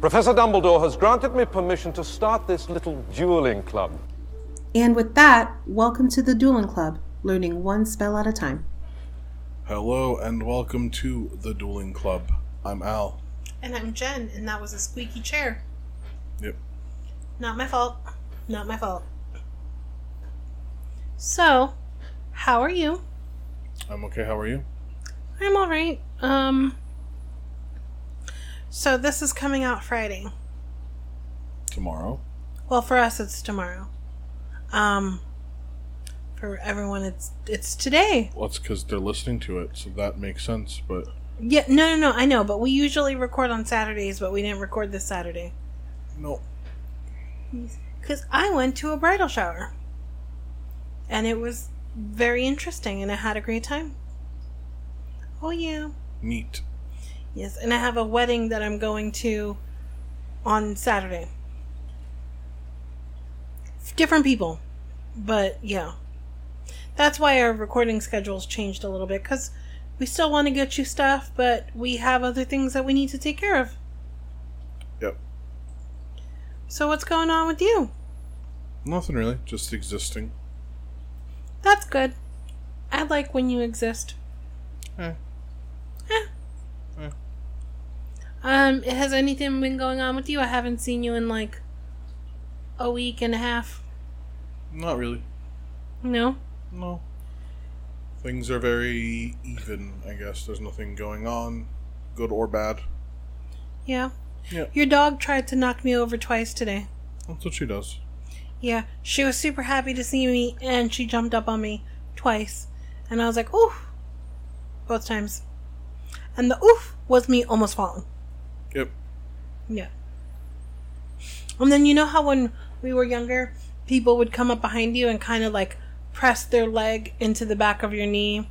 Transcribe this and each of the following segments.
Professor Dumbledore has granted me permission to start this little dueling club. And with that, welcome to the Dueling Club, learning one spell at a time. Hello and welcome to the Dueling Club. I'm Al. And I'm Jen, and that was a squeaky chair. Yep. Not my fault. Not my fault. So, how are you? I'm okay. How are you? I'm alright. Um, so this is coming out Friday. Tomorrow. Well, for us, it's tomorrow. Um, for everyone, it's it's today. Well, it's because they're listening to it, so that makes sense. But Yeah, no, no, no. I know, but we usually record on Saturdays, but we didn't record this Saturday no, because I went to a bridal shower, and it was very interesting, and I had a great time. Oh yeah, neat. Yes, and I have a wedding that I'm going to on Saturday. Different people, but yeah, that's why our recording schedules changed a little bit because we still want to get you stuff, but we have other things that we need to take care of. Yep. So what's going on with you? Nothing really. Just existing. That's good. I like when you exist. Eh. Eh. Um, has anything been going on with you? I haven't seen you in like a week and a half. Not really. No? No. Things are very even. I guess there's nothing going on, good or bad. Yeah. Yeah. Your dog tried to knock me over twice today. That's what she does. Yeah. She was super happy to see me and she jumped up on me twice. And I was like, oof. Both times. And the oof was me almost falling. Yep. Yeah. And then you know how when we were younger, people would come up behind you and kind of like press their leg into the back of your knee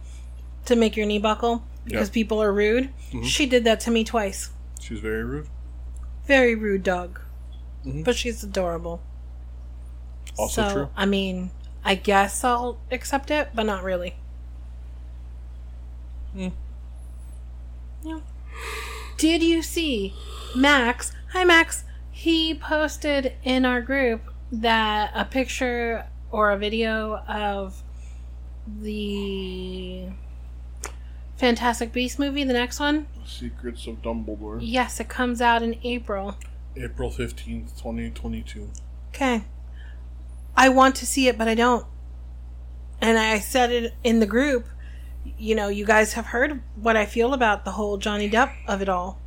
to make your knee buckle because Yeah. people are rude? She did that to me twice. She's very rude. Very rude dog. Mhm. But she's adorable. Also so, true. I mean, I guess I'll accept it, but not really. Hmm. Yeah. Did you see Max? Hi, Max. He posted in our group that a picture or a video of the Fantastic Beast movie, the next one. Secrets of Dumbledore. Yes, it comes out in April. April 15th, 2022. Okay. I want to see it, but I don't. And I said it in the group. You know, you guys have heard what I feel about the whole Johnny Depp of it all.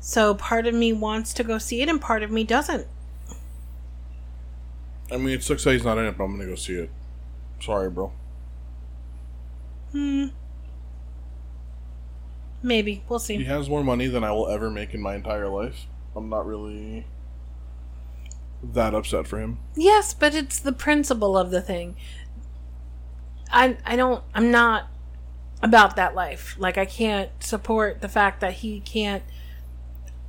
So part of me wants to go see it, and part of me doesn't. I mean, it sucks that he's not in it, but I'm gonna go see it. Sorry, bro. Hmm. Maybe. We'll see. He has more money than I will ever make in my entire life. I'm not really that upset for him. Yes, but it's the principle of the thing. I I don't I'm not about that life. Like I can't support the fact that he can't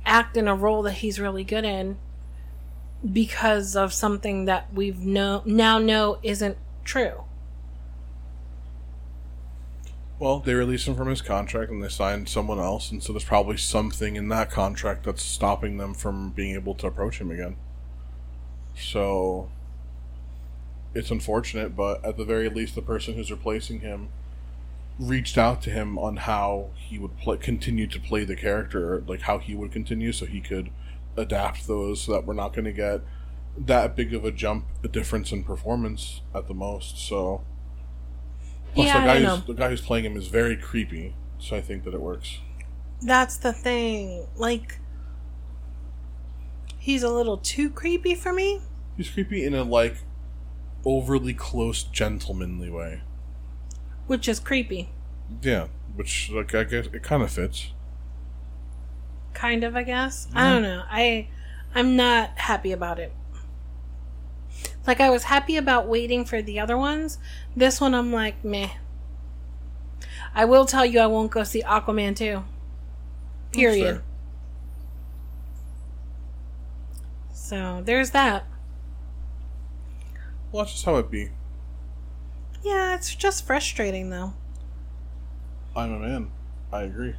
act in a role that he's really good in because of something that we've know now know isn't true. Well, they released him from his contract and they signed someone else, and so there's probably something in that contract that's stopping them from being able to approach him again. So it's unfortunate, but at the very least, the person who's replacing him reached out to him on how he would play, continue to play the character, like how he would continue, so he could adapt those, so that we're not going to get that big of a jump, a difference in performance at the most. So. Plus, Yeah, the guy who's the guy who's playing him is very creepy, so I think that it works. That's the thing. Like he's a little too creepy for me. He's creepy in a like overly close, gentlemanly way. which is creepy. Yeah, which like I guess it kind of fits. Kind of, I guess. I mm-hmm. don't know. I I'm not happy about it. Like I was happy about waiting for the other ones. This one I'm like, meh. I will tell you I won't go see Aquaman 2. Period. So there's that. Well, that's just how it be. Yeah, it's just frustrating though. I'm a man. I agree.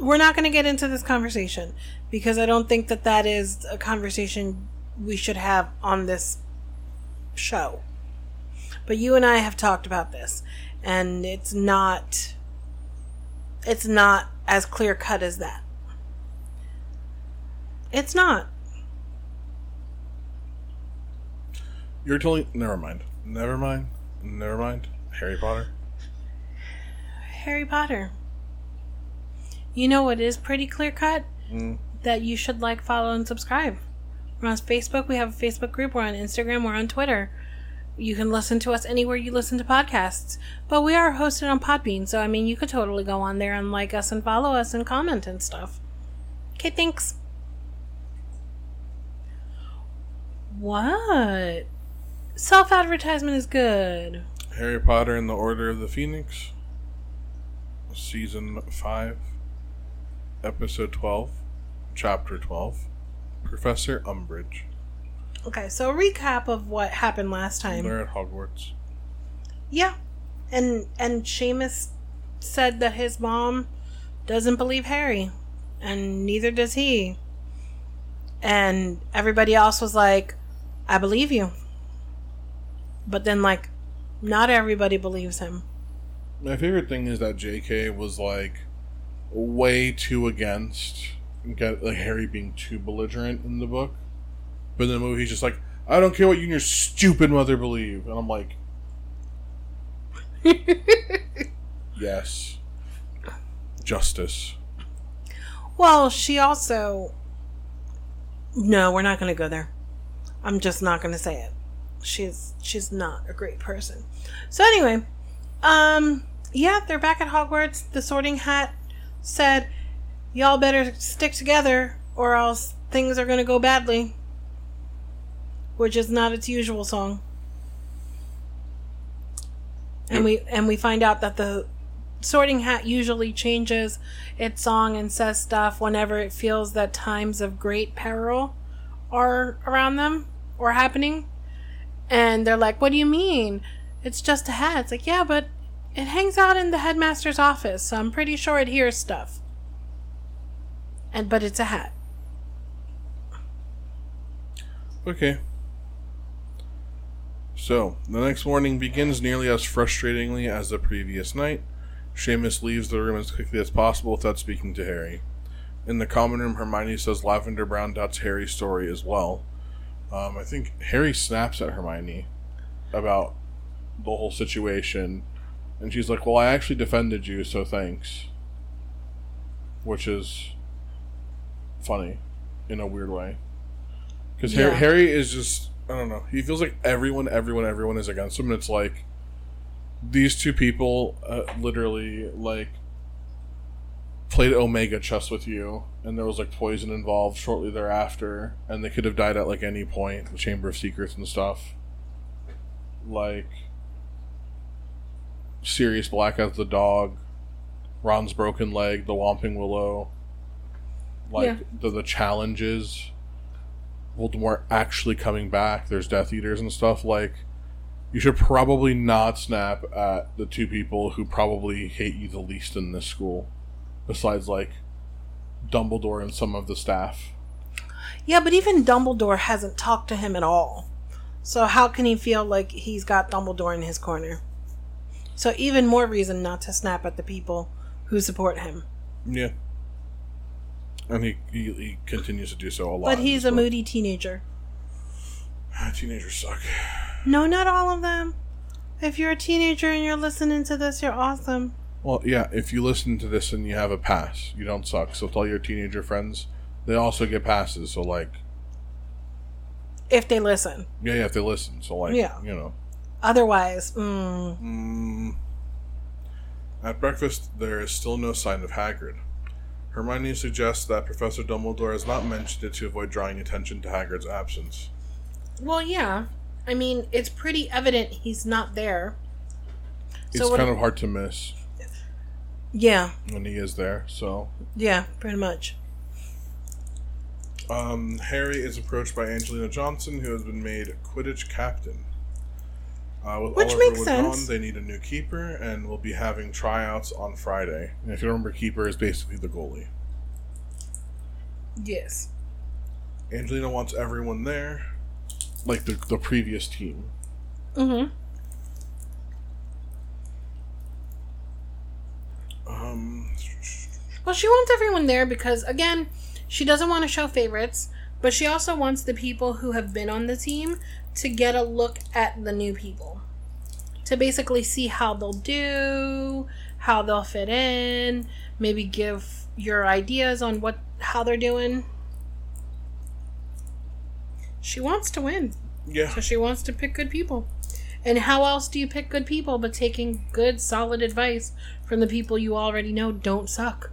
we're not going to get into this conversation because I don't think that that is a conversation we should have on this show. But you and I have talked about this, and it's not it's not as clear cut as that. It's not. You're telling. Never mind. Never mind. Never mind. Harry Potter. Harry Potter. You know what is pretty clear cut? Mm. That you should like, follow, and subscribe. We're on Facebook. We have a Facebook group. We're on Instagram. We're on Twitter. You can listen to us anywhere you listen to podcasts. But we are hosted on Podbean, so I mean, you could totally go on there and like us and follow us and comment and stuff. Okay, thanks. What? Self advertisement is good. Harry Potter and the Order of the Phoenix, Season 5, Episode 12, Chapter 12, Professor Umbridge. Okay, so a recap of what happened last time. They're at Hogwarts. Yeah, and and Seamus said that his mom doesn't believe Harry, and neither does he. And everybody else was like, "I believe you," but then like, not everybody believes him. My favorite thing is that J.K. was like way too against get like Harry being too belligerent in the book, but in the movie he's just like, I don't care what you and your stupid mother believe, and I'm like, yes, justice. Well, she also. No, we're not going to go there. I'm just not going to say it. She's she's not a great person. So anyway, um, yeah, they're back at Hogwarts. The Sorting Hat said, "Y'all better stick together, or else things are going to go badly." Which is not its usual song. And we and we find out that the Sorting Hat usually changes its song and says stuff whenever it feels that times of great peril are around them or happening. And they're like, What do you mean? It's just a hat. It's like, Yeah, but it hangs out in the headmaster's office, so I'm pretty sure it hears stuff. And but it's a hat. Okay. So, the next morning begins nearly as frustratingly as the previous night. Seamus leaves the room as quickly as possible without speaking to Harry. In the common room, Hermione says Lavender Brown doubts Harry's story as well. Um, I think Harry snaps at Hermione about the whole situation, and she's like, Well, I actually defended you, so thanks. Which is funny in a weird way. Because Yeah. Harry is just, I don't know, he feels like everyone, everyone, everyone is against him, and it's like, these two people uh, literally, like, played Omega chess with you, and there was, like, poison involved shortly thereafter, and they could have died at, like, any point, the Chamber of Secrets and stuff. Like, Sirius Black as the dog, Ron's broken leg, the Whomping Willow, like Yeah. the the challenges, Voldemort actually coming back. There's Death Eaters and stuff. Like, you should probably not snap at the two people who probably hate you the least in this school, besides like Dumbledore and some of the staff. Yeah, but even Dumbledore hasn't talked to him at all. So how can he feel like he's got Dumbledore in his corner? So even more reason not to snap at the people who support him. Yeah. And he, he, he continues to do so a lot. But he's a book. moody teenager. Teenagers suck. No, not all of them. If you're a teenager and you're listening to this, you're awesome. Well, yeah, if you listen to this and you have a pass, you don't suck. So tell your teenager friends. They also get passes, so like, If they listen. yeah, yeah, if they listen. So like, Yeah. you know. Otherwise, mm, Mm. At breakfast, there is still no sign of Hagrid. Hermione suggests that Professor Dumbledore has not mentioned it to avoid drawing attention to Hagrid's absence. well, yeah. I mean, it's pretty evident he's not there. It's what- kind of hard to miss Yeah, when he is there. So, yeah, pretty much. um, Harry is approached by Angelina Johnson, who has been made Quidditch captain. Uh, with Which Oliver makes sense. gone, they need a new keeper, and we'll be having tryouts on Friday. And if you remember, keeper is basically the goalie. Yes. Angelina wants everyone there, like the the previous team. Mm-hmm. Um, Well, she wants everyone there because, again, she doesn't want to show favorites, but she also wants the people who have been on the team to get a look at the new people. To basically see how they'll do, how they'll fit in, maybe give your ideas on what how they're doing. She wants to win. yeah, So she wants to pick good people. And how else do you pick good people but taking good, solid advice from the people you already know don't suck?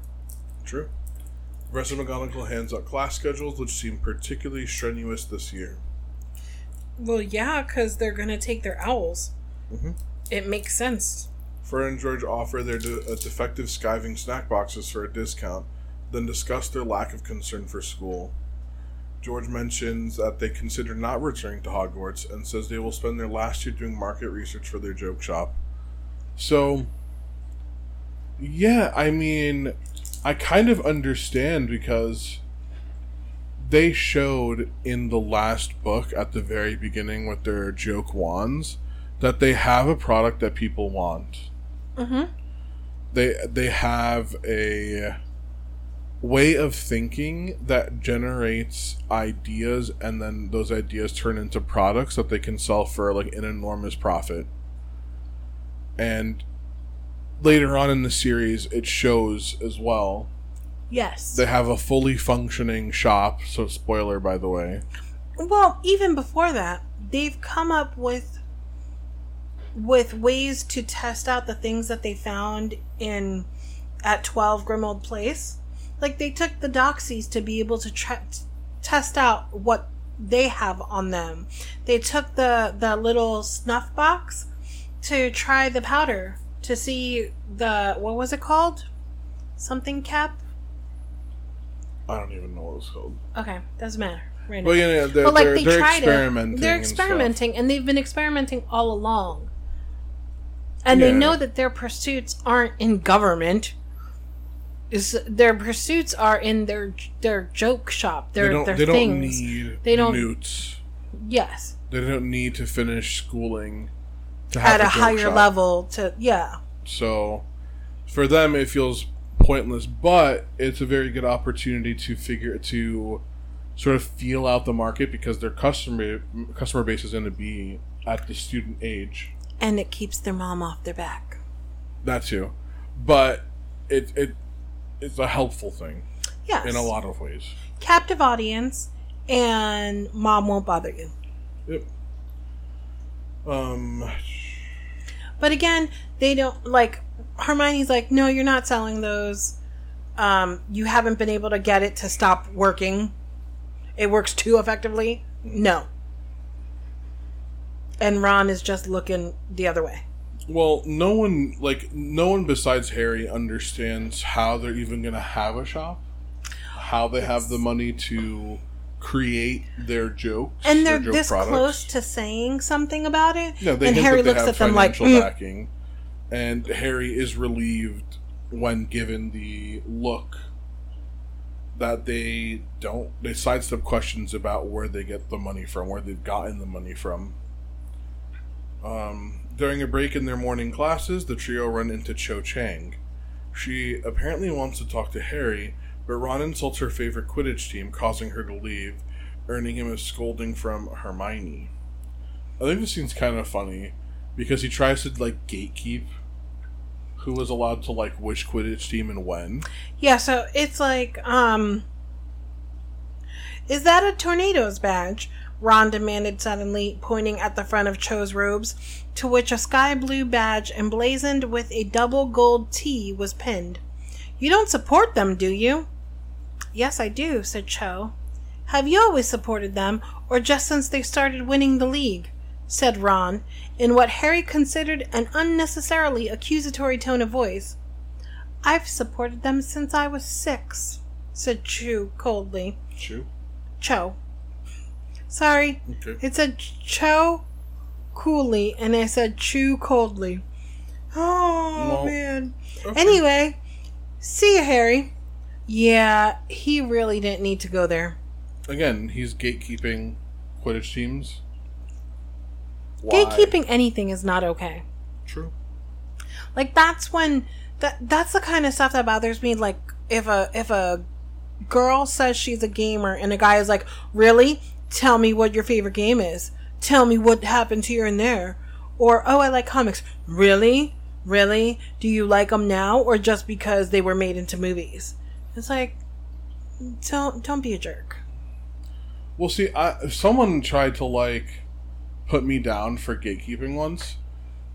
true. Professor McGonagall hands out class schedules, which seem particularly strenuous this year. Well, yeah, because they're going to take their owls. Mhm. It makes sense. Fred and George offer their de- uh, defective skiving snack boxes for a discount, then discuss their lack of concern for school. George mentions that they consider not returning to Hogwarts and says they will spend their last year doing market research for their joke shop. So, yeah, I mean, I kind of understand because they showed in the last book at the very beginning with their joke wands that they have a product that people want. Mm-hmm. They they have a way of thinking that generates ideas and then those ideas turn into products that they can sell for like an enormous profit. And later on in the series it shows as well. Yes. They have a fully functioning shop, so spoiler by the way. well, even before that, they've come up with with ways to test out the things that they found in at 12 Grimmauld Place. Like they took the doxies to be able to tra- test out what they have on them. They took the the little snuff box to try the powder to see the what was it called? Something cap? I don't even know what it's called. Okay, doesn't matter. Right now. Well, yeah, yeah they're, but like they're, they they're tried experimenting. it. They're and experimenting, and, they've been experimenting all along. And they know that their pursuits aren't in government. Is their pursuits are in their their joke shop. Their they don't, their they don't things. need They don't- newts. yes, They don't need to finish schooling at a higher level. To yeah, So for them, it feels pointless, but it's a very good opportunity to figure to sort of feel out the market because their customer customer base is going to be at the student age. and it keeps their mom off their back. That too, but it it it's a helpful thing Yes, in a lot of ways. captive audience, and mom won't bother you. Yep. Um. But again, they don't like Hermione's like, "No, you're not selling those. Um, you haven't been able to get it to stop working. It works too effectively." No. And Ron is just looking the other way. Well, no one like no one besides Harry understands how they're even going to have a shop, how they have the money to create their jokes, And they're joke this products. close to saying something about it. Yeah, they and Harry looks have at them like, financial "Mm." backing, and Harry is relieved when given the look that they don't they sidestep questions about where they get the money from, where they've gotten the money from. Um, during a break in their morning classes, the trio run into Cho Chang. She apparently wants to talk to Harry, but Ron insults her favorite Quidditch team, causing her to leave, earning him a scolding from Hermione. I think this scene's kind of funny because he tries to like gatekeep who was allowed to like which Quidditch team and when. Yeah, so it's like, um, is that a tornadoes badge? Ron demanded suddenly, pointing at the front of Cho's robes, to which a sky blue badge emblazoned with a double gold T was pinned. You don't support them, do you? Yes, I do, said Cho. Have you always supported them, or just since they started winning the league? said Ron, in what Harry considered an unnecessarily accusatory tone of voice. I've supported them since I was six, said Chu coldly. Chew. Cho. Sorry, Okay. it said Cho coolly, and I said Chu coldly. Oh, No. man. Okay. Anyway, see you, Harry. Yeah, he really didn't need to go there. Again, he's gatekeeping Quidditch teams. Why? Gatekeeping anything is not okay. True. Like that's when that that's the kind of stuff that bothers me. Like if a if a girl says she's a gamer and a guy is like, "Really? Tell me what your favorite game is. Tell me what happened here and there." Or, "Oh, I like comics." Really? Really? Do you like them now or just because they were made into movies? It's like don't don't be a jerk. Well, see, I, someone tried to like put me down for gatekeeping once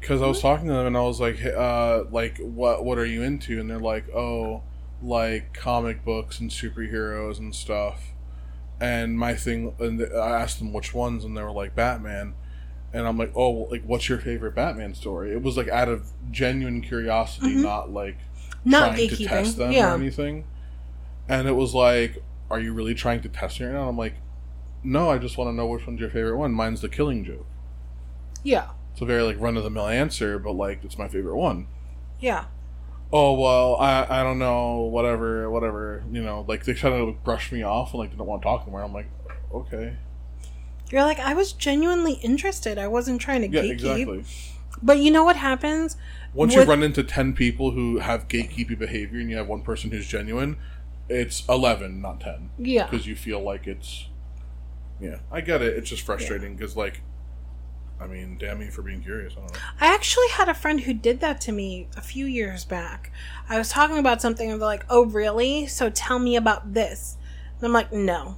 because I was talking to them and I was like, hey, uh, like what what are you into? And they're like, oh, like comic books and superheroes and stuff. And my thing, and I asked them which ones, and they were like Batman. And I'm like, oh, well, like what's your favorite Batman story? It was like out of genuine curiosity, not like Not trying to test them yeah. or anything. And it was like, are you really trying to test me right now? I'm like, no, I just want to know which one's your favorite one. Mine's the Killing Joke. Yeah. It's a very like run of the mill answer, but like it's my favorite one. Yeah. Oh well, I I don't know, whatever, whatever. You know, like they kind of brushed me off and like didn't want to talk anymore. I'm like, okay, You're like, I was genuinely interested. I wasn't trying to yeah, gatekeep. exactly. But you know what happens? Once With- you run into ten people who have gatekeeping behavior and you have one person who's genuine, it's eleven, not ten, Yeah. because you feel like it's. Yeah, I get it. It's just frustrating because, like, I mean, damn me for being curious. I don't know. I actually had a friend who did that to me a few years back. I was talking about something and they're like, "Oh, really? So tell me about this." And I'm like, "No,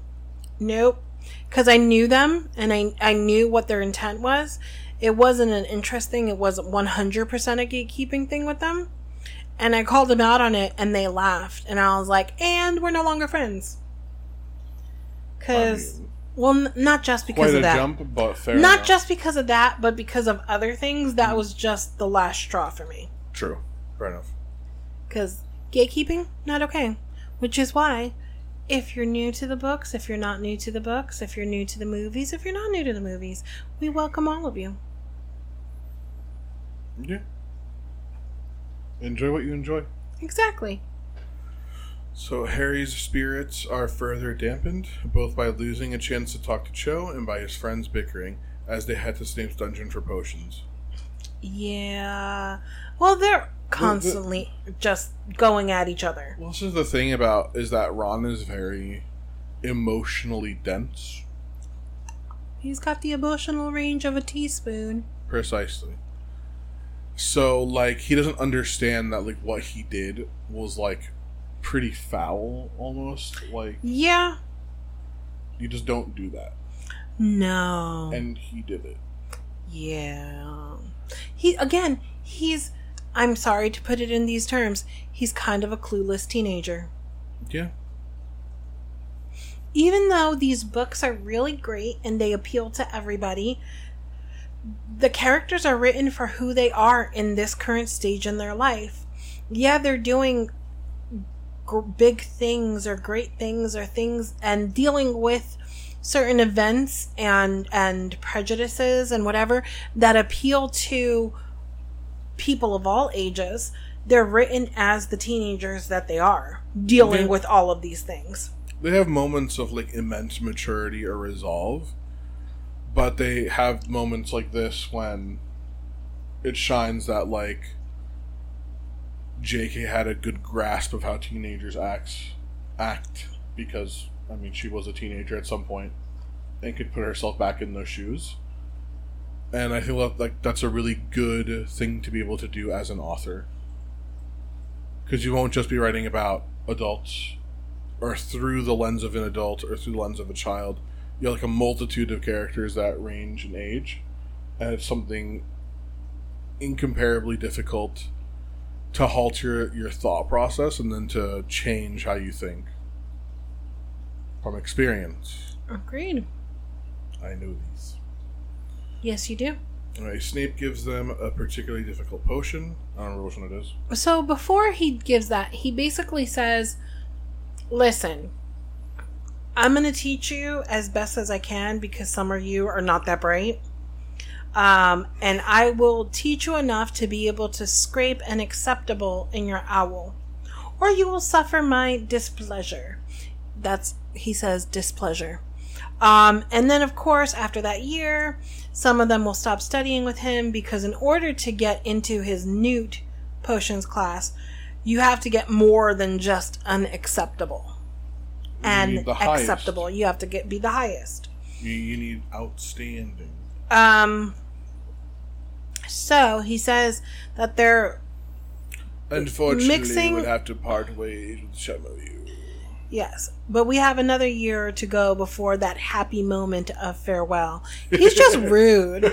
nope," because I knew them and I I knew what their intent was. It wasn't an interesting. It wasn't 100 percent a gatekeeping thing with them. And I called them out on it, and they laughed. And I was like, "And we're no longer friends." Because, I mean, well, n- not just because of that jump, not enough. just because of that, but because of other things. That was just the last straw for me. true. Fair enough. Because gatekeeping, not okay. Which is why, if you're new to the books, if you're not new to the books, if you're new to the movies, if you're not new to the movies, we welcome all of you. Yeah. Enjoy what you enjoy. Exactly. So Harry's spirits are further dampened, both by losing a chance to talk to Cho and by his friends bickering as they head to Snape's dungeon for potions. Yeah. Well, they're constantly just going at each other. Well, this is the thing about is that Ron is very emotionally dense. He's got the emotional range of a teaspoon. Precisely. So like he doesn't understand that like what he did was like pretty foul almost. Like Yeah. you just don't do that. No. And he did it. Yeah. He again, he's I'm sorry to put it in these terms, he's kind of a clueless teenager. Yeah. Even though these books are really great and they appeal to everybody, the characters are written for who they are in this current stage in their life. Yeah, they're doing gr- big things or great things or things and dealing with certain events and and prejudices and whatever that appeal to people of all ages they're written as the teenagers that they are dealing Yeah. with all of these things they have moments of like immense maturity or resolve but they have moments like this when it shines that like jk had a good grasp of how teenagers acts act because i mean she was a teenager at some point and could put herself back in those shoes and i feel that like that's a really good thing to be able to do as an author because you won't just be writing about adults or through the lens of an adult or through the lens of a child. You have like a multitude of characters that range in age, and it's something incomparably difficult to halt your, your thought process and then to change how you think from experience. agreed I know these. yes you do Alright, Snape gives them a particularly difficult potion. I don't remember which one it is. so before he gives that he basically says listen i'm going to teach you as best as i can because some of you are not that bright um, and i will teach you enough to be able to scrape an acceptable in your owl or you will suffer my displeasure. That's, he says, displeasure. Um, and then, of course, after that year, some of them will stop studying with him because, in order to get into his newt potions class, you have to get more than just unacceptable and acceptable. You have to get be the highest. You, you need outstanding. Um. So he says that they're Unfortunately, Mixing- would have to part ways with some of you. yes, but we have another year to go before that happy moment of farewell. He's just rude.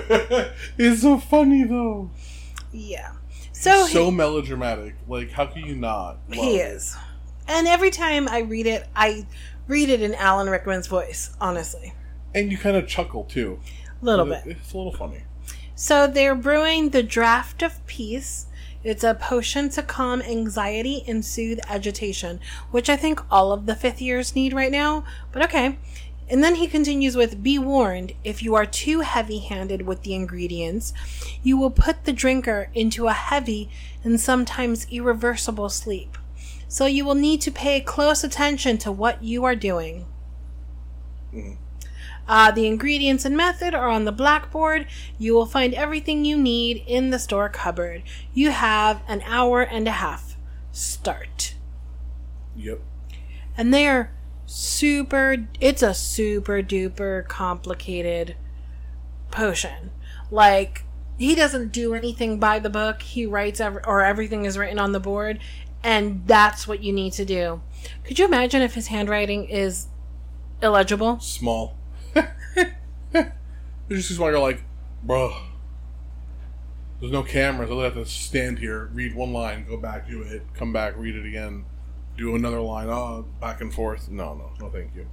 it's so funny though. Yeah. So, so he, melodramatic. Like, how can you not? he is, and every time I read it, I read it in Alan Rickman's voice. Honestly, and you kind of chuckle too. a little bit. It's a little funny. So they're brewing the Draft of Peace. It's a potion to calm anxiety and soothe agitation, which I think all of the fifth years need right now, but okay. And then he continues with Be warned, if you are too heavy handed with the ingredients, you will put the drinker into a heavy and sometimes irreversible sleep. So you will need to pay close attention to what you are doing. Uh, the ingredients and method are on the blackboard. You will find everything you need in the store cupboard. You have an hour and a half. Start. Yep. And they are super, it's a super duper complicated potion. Like, he doesn't do anything by the book. He writes, every, or everything is written on the board. And that's what you need to do. Could you imagine if his handwriting is illegible? Small. It's just why you're like, bruh. There's no cameras. I'll have to stand here, read one line, go back, do it, come back, read it again, do another line, oh, back and forth. No, no, no, thank you.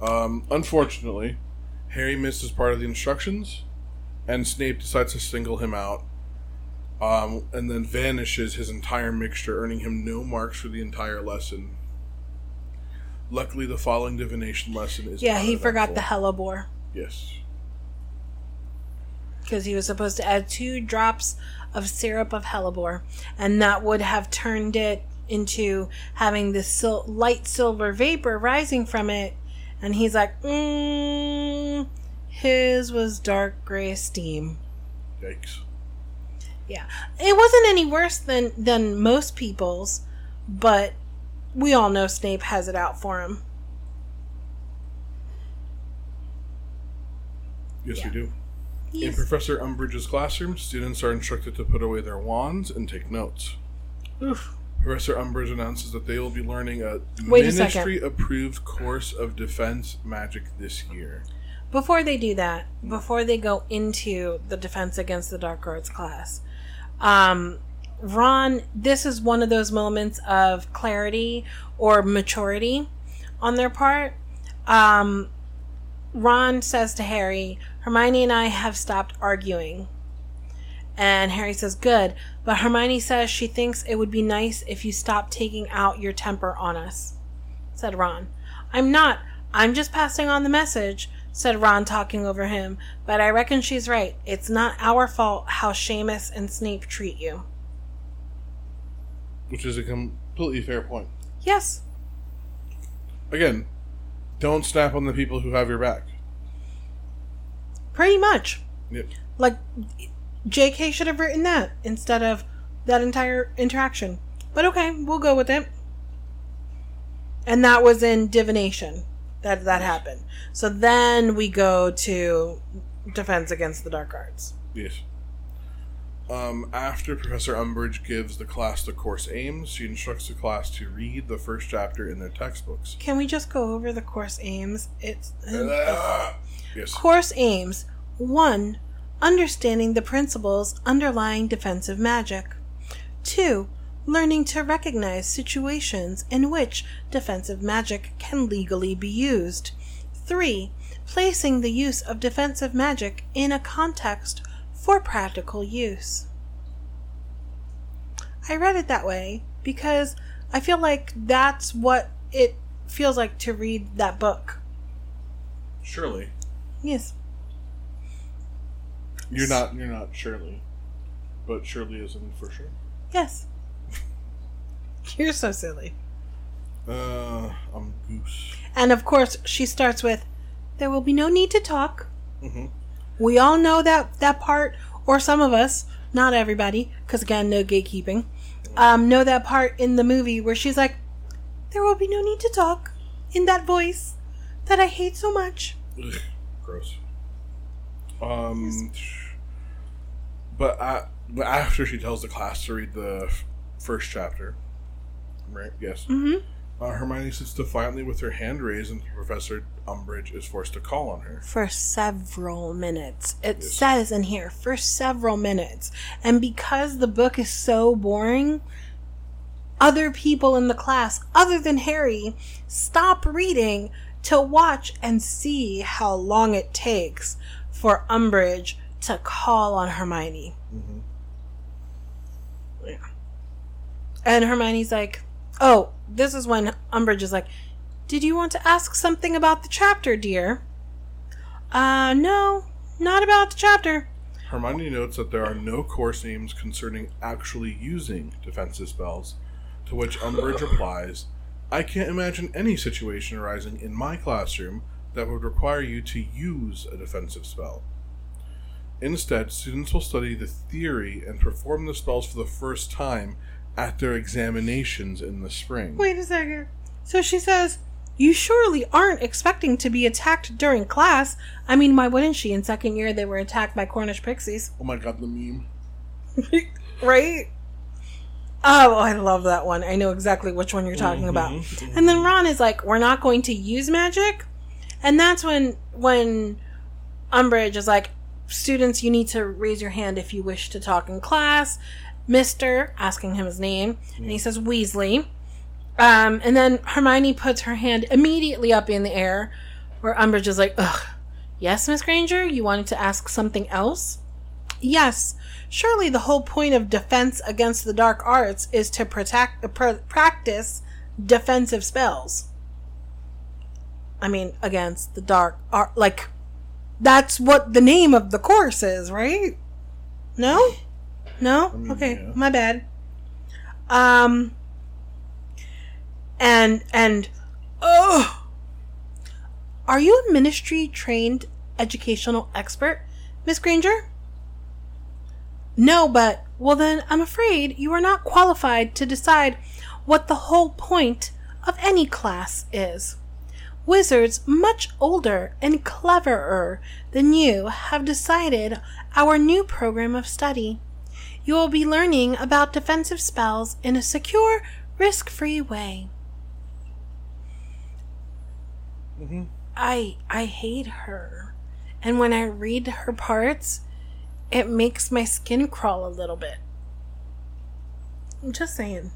Um, unfortunately, Harry misses part of the instructions, and Snape decides to single him out, um, and then vanishes his entire mixture, earning him no marks for the entire lesson. Luckily, the following divination lesson is Yeah, he forgot the hellebore. Yes. because he was supposed to add two drops of syrup of hellebore, and that would have turned it into having this sil- light silver vapor rising from it. And he's like, mm, his was dark gray steam. Yikes. Yeah, it wasn't any worse than than most people's, but we all know Snape has it out for him. Yes, Yeah. we do. In Professor Umbridge's classroom, students are instructed to put away their wands and take notes. oof. Professor Umbridge announces that they will be learning a Wait a second. ministry-approved course of defense magic this year. before they do that, before they go into the defense against the dark arts class, um, Ron, this is one of those moments of clarity or maturity on their part. Um, Ron says to Harry, Hermione and I have stopped arguing. And Harry says, Good. But Hermione says she thinks it would be nice if you stopped taking out your temper on us, said Ron. I'm not. I'm just passing on the message, said Ron, talking over him. But I reckon she's right. It's not our fault how Seamus and Snape treat you. Which is a completely fair point. Yes. Again, don't snap on the people who have your back. Pretty much. Yep. Like, JK should have written that instead of that entire interaction. But okay, we'll go with it. And that was in divination that that happened. So then we go to defense against the dark arts. Yes. Um, after Professor Umbridge gives the class the course aims, she instructs the class to read the first chapter in their textbooks. Can we just go over the course aims? It's yes. course aims 1. Understanding the principles underlying defensive magic. 2. Learning to recognize situations in which defensive magic can legally be used. 3. Placing the use of defensive magic in a context for practical use. I read it that way because I feel like that's what it feels like to read that book. Surely. Yes. You're not you're not Shirley. But Shirley is in for sure. Yes. You're so silly. Uh, I'm Goose. And of course, she starts with, "There will be no need to talk." Mm-hmm. We all know that that part, or some of us, not everybody, because again, no gatekeeping, um, know that part in the movie where she's like, "There will be no need to talk," in that voice that I hate so much. Ugh, gross. Um, but I, but after she tells the class to read the f- first chapter, right? Yes. Mhm. Uh, Hermione sits defiantly with her hand raised, and Professor Umbridge is forced to call on her. For several minutes. It Yes. says in here, for several minutes. And because the book is so boring, other people in the class, other than Harry, stop reading to watch and see how long it takes for Umbridge to call on Hermione. Yeah. And Hermione's like, oh, this is when Umbridge is like, did you want to ask something about the chapter, dear? Uh, no, not about the chapter. Hermione notes that there are no course names concerning actually using defensive spells, to which Umbridge replies, I can't imagine any situation arising in my classroom that would require you to use a defensive spell. Instead, students will study the theory and perform the spells for the first time at their examinations in the spring. Wait a second. So she says, You surely aren't expecting to be attacked during class. I mean, why wouldn't she? In second year, they were attacked by Cornish pixies. Oh my god, the meme. right? Oh, I love that one. I know exactly which one you're talking about. Mm-hmm. Mm-hmm. And then Ron is like, "We're not going to use magic," and that's when when Umbridge is like, "Students, you need to raise your hand if you wish to talk in class." Mister asking him his name, and he says Weasley. Um, and then Hermione puts her hand immediately up in the air, where Umbridge is like, "Ugh, yes, Miss Granger, you wanted to ask something else." Yes, surely the whole point of defense against the dark arts is to protect, pr- practice defensive spells. I mean, against the dark art. Like, that's what the name of the course is, right? No? No? mean, okay, yeah. my bad. Um, and, and, oh, are you a ministry trained educational expert, Miss Granger? No, but, well, then I'm afraid you are not qualified to decide what the whole point of any class is. Wizards much older and cleverer than you have decided our new program of study. You will be learning about defensive spells in a secure, risk free way. Mm-hmm. I I hate her. And when I read her parts, it makes my skin crawl a little bit. I'm just saying.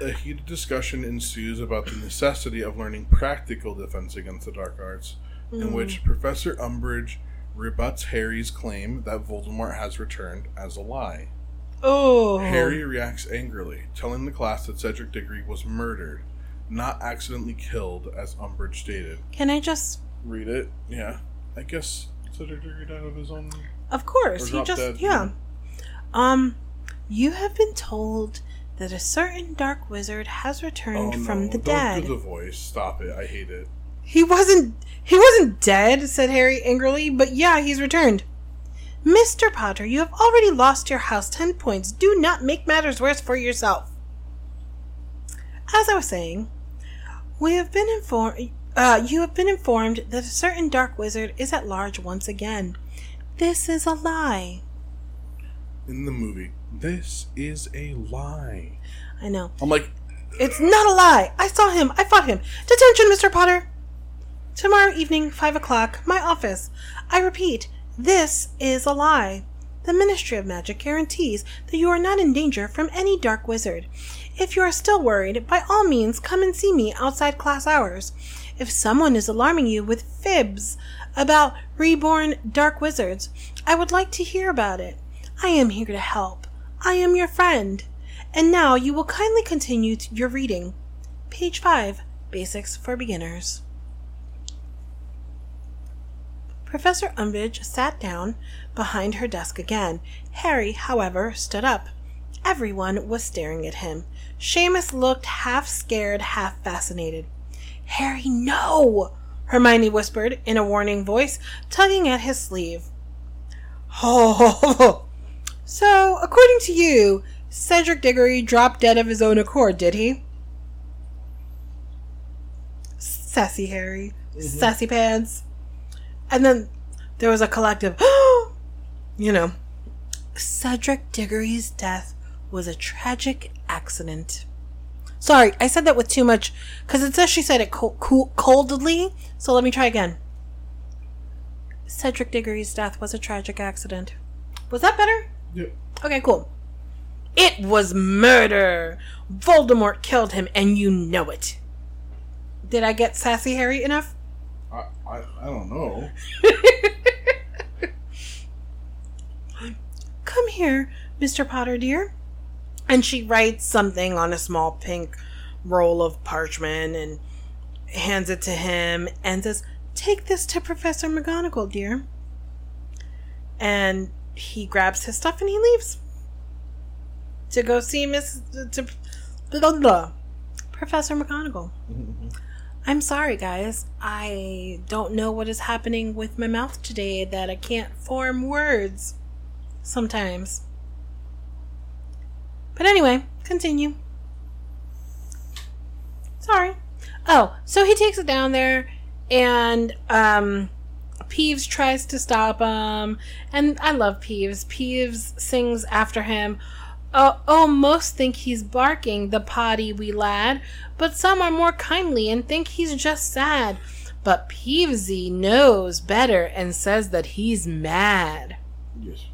A heated discussion ensues about the necessity of learning practical defense against the dark arts, in mm. which Professor Umbridge rebuts Harry's claim that Voldemort has returned as a lie. Oh. Harry reacts angrily, telling the class that Cedric Diggory was murdered, not accidentally killed, as Umbridge stated. Can I just Read it? Yeah. I guess Cedric Diggory died of his own. Of course, he just dead, yeah. Um you have been told that a certain dark wizard has returned from the Oh, don't dead. do the voice. Stop it. I hate it. He wasn't he wasn't dead, said Harry angrily, but yeah, he's returned. Mr. Potter, you have already lost your house 10 points. Do not make matters worse for yourself. As I was saying, we have been informed uh, you have been informed that a certain dark wizard is at large once again. This is a lie. In the movie, this is a lie. I know. I'm like, It's not a lie. I saw him. I fought him. Detention, Mr. Potter. Tomorrow evening, 5 o'clock, my office. I repeat, this is a lie. The Ministry of Magic guarantees that you are not in danger from any dark wizard. If you are still worried, by all means come and see me outside class hours. If someone is alarming you with fibs about reborn dark wizards, I would like to hear about it. I am here to help. I am your friend. And now you will kindly continue your reading. Page 5 Basics for Beginners. Professor Umbridge sat down behind her desk again. Harry, however, stood up. Everyone was staring at him. Seamus looked half scared, half fascinated. Harry, no! Hermione whispered in a warning voice, tugging at his sleeve. Oh, so according to you, Cedric Diggory dropped dead of his own accord, did he? Sassy Harry, mm-hmm. sassy pants. And then there was a collective, you know, Cedric Diggory's death was a tragic accident. Sorry, I said that with too much because it says she said it co- co- coldly. So let me try again. Cedric Diggory's death was a tragic accident. Was that better? Yeah. Okay, cool. It was murder. Voldemort killed him, and you know it. Did I get sassy Harry enough? I, I, I don't know. Come here, Mr. Potter, dear. And she writes something on a small pink roll of parchment and hands it to him and says, Take this to Professor McGonagall, dear. And he grabs his stuff and he leaves to go see Miss to blah, blah, Professor McGonagall. I'm sorry, guys. I don't know what is happening with my mouth today that I can't form words sometimes. But anyway, continue. Sorry. Oh, so he takes it down there, and um, Peeves tries to stop him, and I love Peeves. Peeves sings after him. Uh, oh, oh, most think he's barking, the potty wee lad, but some are more kindly and think he's just sad. But Peevesy knows better and says that he's mad. Yes.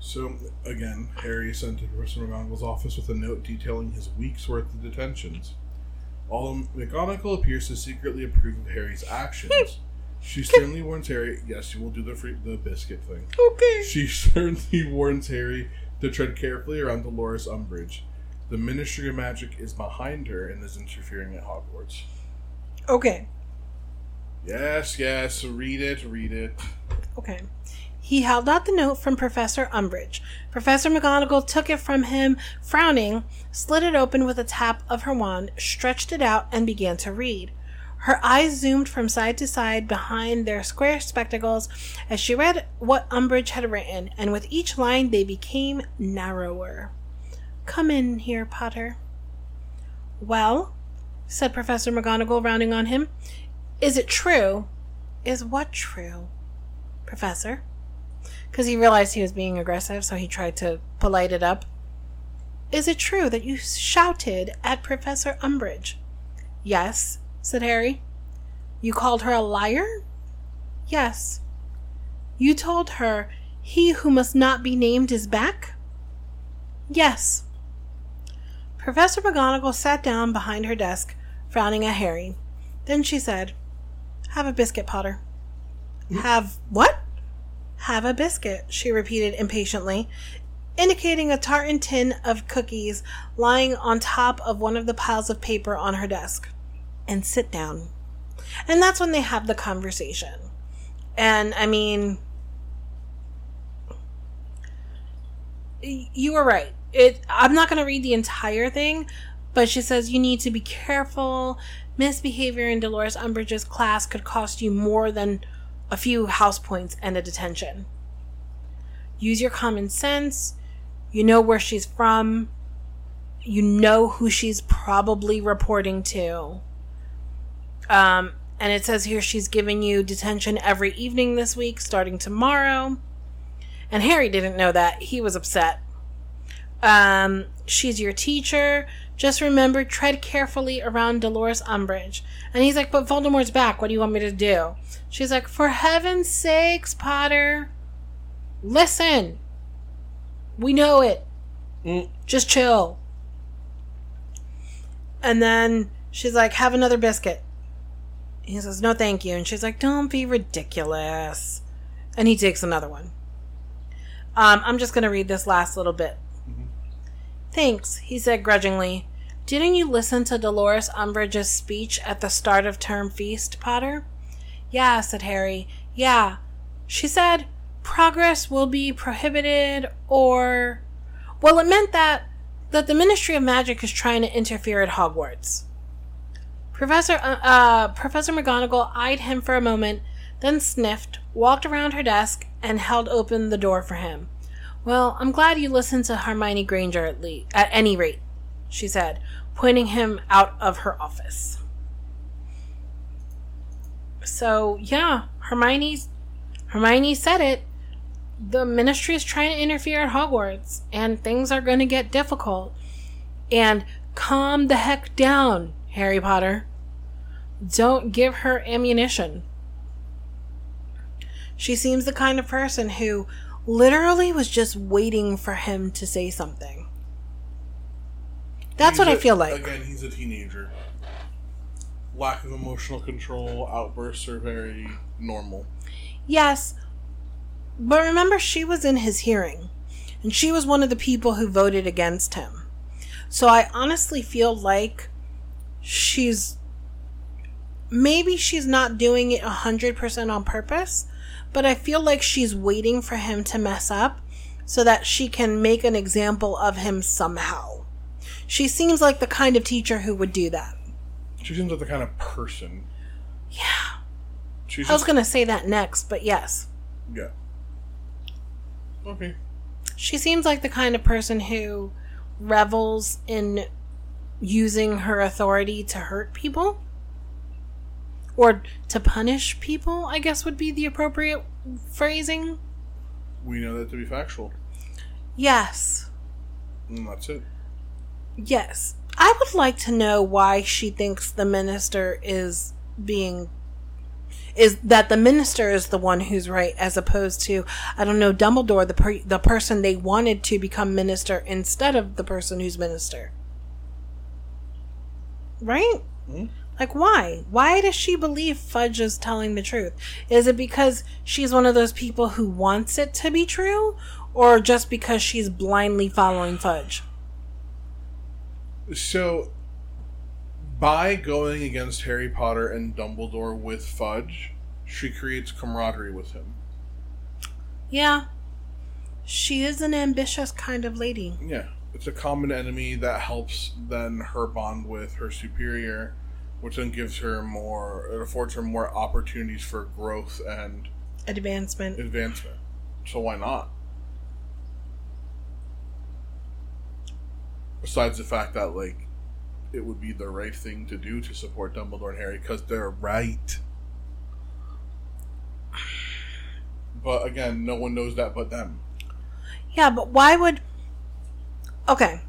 So, again, Harry sent to Professor McGonagall's office with a note detailing his week's worth of detentions. Although McGonagall appears to secretly approve of Harry's actions, she sternly warns Harry, yes, you will do the free, the biscuit thing. Okay. She sternly warns Harry to tread carefully around Dolores Umbridge. The Ministry of Magic is behind her and is interfering at Hogwarts. Okay. Yes, yes, read it, read it. Okay. He held out the note from Professor Umbridge. Professor McGonagall took it from him, frowning, slid it open with a tap of her wand, stretched it out, and began to read. Her eyes zoomed from side to side behind their square spectacles as she read what Umbridge had written, and with each line they became narrower. Come in here, Potter. Well, said Professor McGonagall, rounding on him, is it true? Is what true? Professor? Because he realized he was being aggressive, so he tried to polite it up. Is it true that you shouted at Professor Umbridge? Yes, said Harry. You called her a liar? Yes. You told her he who must not be named is back? Yes. Professor McGonagall sat down behind her desk, frowning at Harry. Then she said, Have a biscuit, Potter. Have what? Have a biscuit, she repeated impatiently, indicating a tartan tin of cookies lying on top of one of the piles of paper on her desk. And sit down. And that's when they have the conversation. And I mean, you were right. It. I'm not going to read the entire thing, but she says you need to be careful. Misbehavior in Dolores Umbridge's class could cost you more than a few house points and a detention. Use your common sense. You know where she's from. You know who she's probably reporting to. Um, and it says here she's giving you detention every evening this week, starting tomorrow. And Harry didn't know that. He was upset. Um, she's your teacher. Just remember, tread carefully around Dolores Umbridge. And he's like, But Voldemort's back. What do you want me to do? She's like, For heaven's sakes, Potter. Listen. We know it. Just chill. And then she's like, Have another biscuit. He says, No, thank you. And she's like, Don't be ridiculous. And he takes another one. Um, I'm just going to read this last little bit. Thanks, he said grudgingly. Didn't you listen to Dolores Umbridge's speech at the start of term feast, Potter? Yeah, said Harry. Yeah. She said, progress will be prohibited or. Well, it meant that that the Ministry of Magic is trying to interfere at Hogwarts. Professor uh, uh, Professor McGonagall eyed him for a moment, then sniffed, walked around her desk, and held open the door for him. Well, I'm glad you listened to Hermione Granger at least, at any rate, she said, pointing him out of her office. So yeah, Hermione's Hermione said it. The ministry is trying to interfere at Hogwarts, and things are going to get difficult. And calm the heck down, Harry Potter. Don't give her ammunition. She seems the kind of person who literally was just waiting for him to say something. That's He's what I a- feel like. Again, he's a teenager. Lack of emotional control, outbursts are very normal. Yes. But remember, she was in his hearing, and she was one of the people who voted against him. So I honestly feel like she's. Maybe she's not doing it 100% on purpose, but I feel like she's waiting for him to mess up so that she can make an example of him somehow. She seems like the kind of teacher who would do that. She seems like the kind of person. Yeah. She's I was going to say that next, but yes. yeah. Okay. She seems like the kind of person who revels in using her authority to hurt people or to punish people, I guess would be the appropriate phrasing. We know that to be factual. Yes. And that's it. Yes. I would like to know why she thinks the minister is being is that the minister is the one who's right as opposed to I don't know Dumbledore the per, the person they wanted to become minister instead of the person who's minister. Right? Hmm? Like why? Why does she believe Fudge is telling the truth? Is it because she's one of those people who wants it to be true or just because she's blindly following Fudge? So, by going against Harry Potter and Dumbledore with Fudge, she creates camaraderie with him. Yeah. She is an ambitious kind of lady. Yeah. It's a common enemy that helps then her bond with her superior, which then gives her more, it affords her more opportunities for growth and Advancement. advancement. So why not? Besides the fact that, like, it would be the right thing to do to support Dumbledore and Harry because they're right. But again, no one knows that but them. Yeah, but why would. Okay.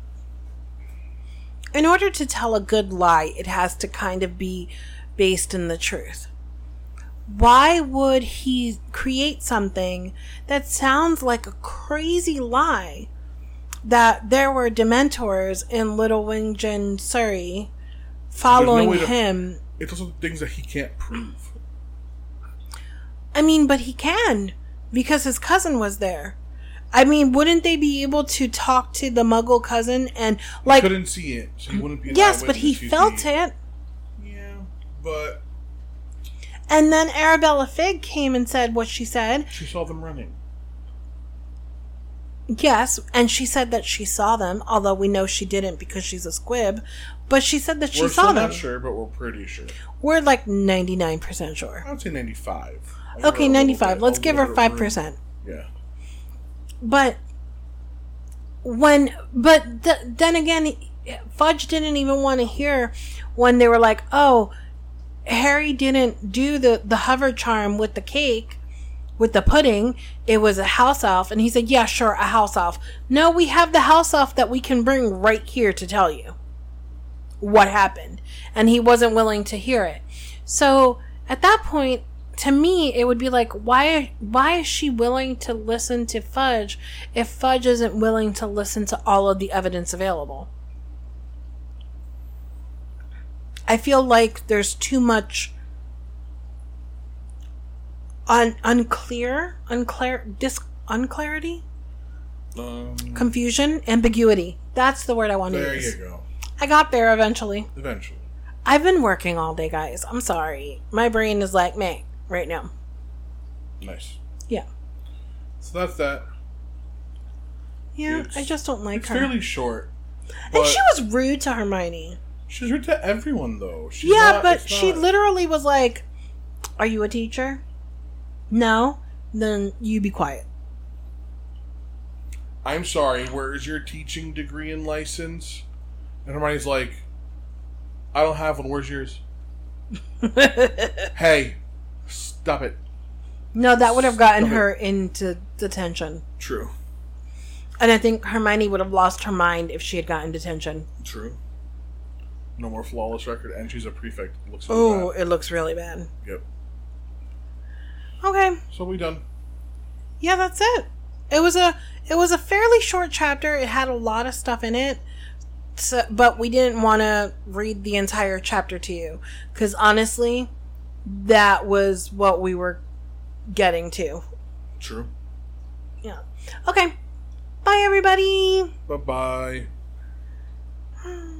In order to tell a good lie, it has to kind of be based in the truth. Why would he create something that sounds like a crazy lie that there were Dementors in Little Whinging, Surrey, following to- him? It's also things that he can't prove. I mean, but he can because his cousin was there. I mean, wouldn't they be able to talk to the Muggle cousin and like? Couldn't see it, so he wouldn't be. Yes, but he felt it. Yeah, but And then Arabella Figg came and said what she said. she saw them running. Yes, and she said that she saw them, although we know she didn't because she's a squib. But she said that she we're saw them. not sure, but we're pretty sure. We're like ninety nine percent sure. I would say give her Okay, ninety five. Let's give her five percent. Yeah. But when, but th- then again, Fudge didn't even want to hear when they were like, "Oh, Harry didn't do the the hover charm with the cake." With the pudding, it was a house elf, and he said, "Yeah, sure, a house elf." No, we have the house elf that we can bring right here to tell you what happened, and he wasn't willing to hear it. So at that point, to me, it would be like, why? Why is she willing to listen to Fudge if Fudge isn't willing to listen to all of the evidence available? I feel like there's too much un- unclear, unclear, dis- unclarity, Um, confusion, ambiguity. That's the word I want to there use. you go. I got there eventually. Eventually. I've been working all day, guys. I'm sorry. My brain is like me right now. Nice. Yeah. So that's that. Yeah, It's- I just don't like It's her. fairly short. and she was rude to Hermione. she's rude to everyone though. She's yeah, not- but she not- literally was like, "Are you a teacher? No, then you be quiet." I'm sorry, where's your teaching degree and license? And Hermione's like, I don't have one, where's yours? hey, stop it. No, that would have gotten Stop it. her into detention. True. And I think Hermione would have lost her mind if she had gotten detention. True. No more flawless record, and she's a prefect. Looks so Oh, it looks really bad. Yep. Okay. So we done. Yeah, that's it. It was a it was a fairly short chapter. It had a lot of stuff in it. So, but we didn't want to read the entire chapter to you cuz honestly, that was what we were getting to. True. Yeah. Okay. Bye everybody. Bye bye.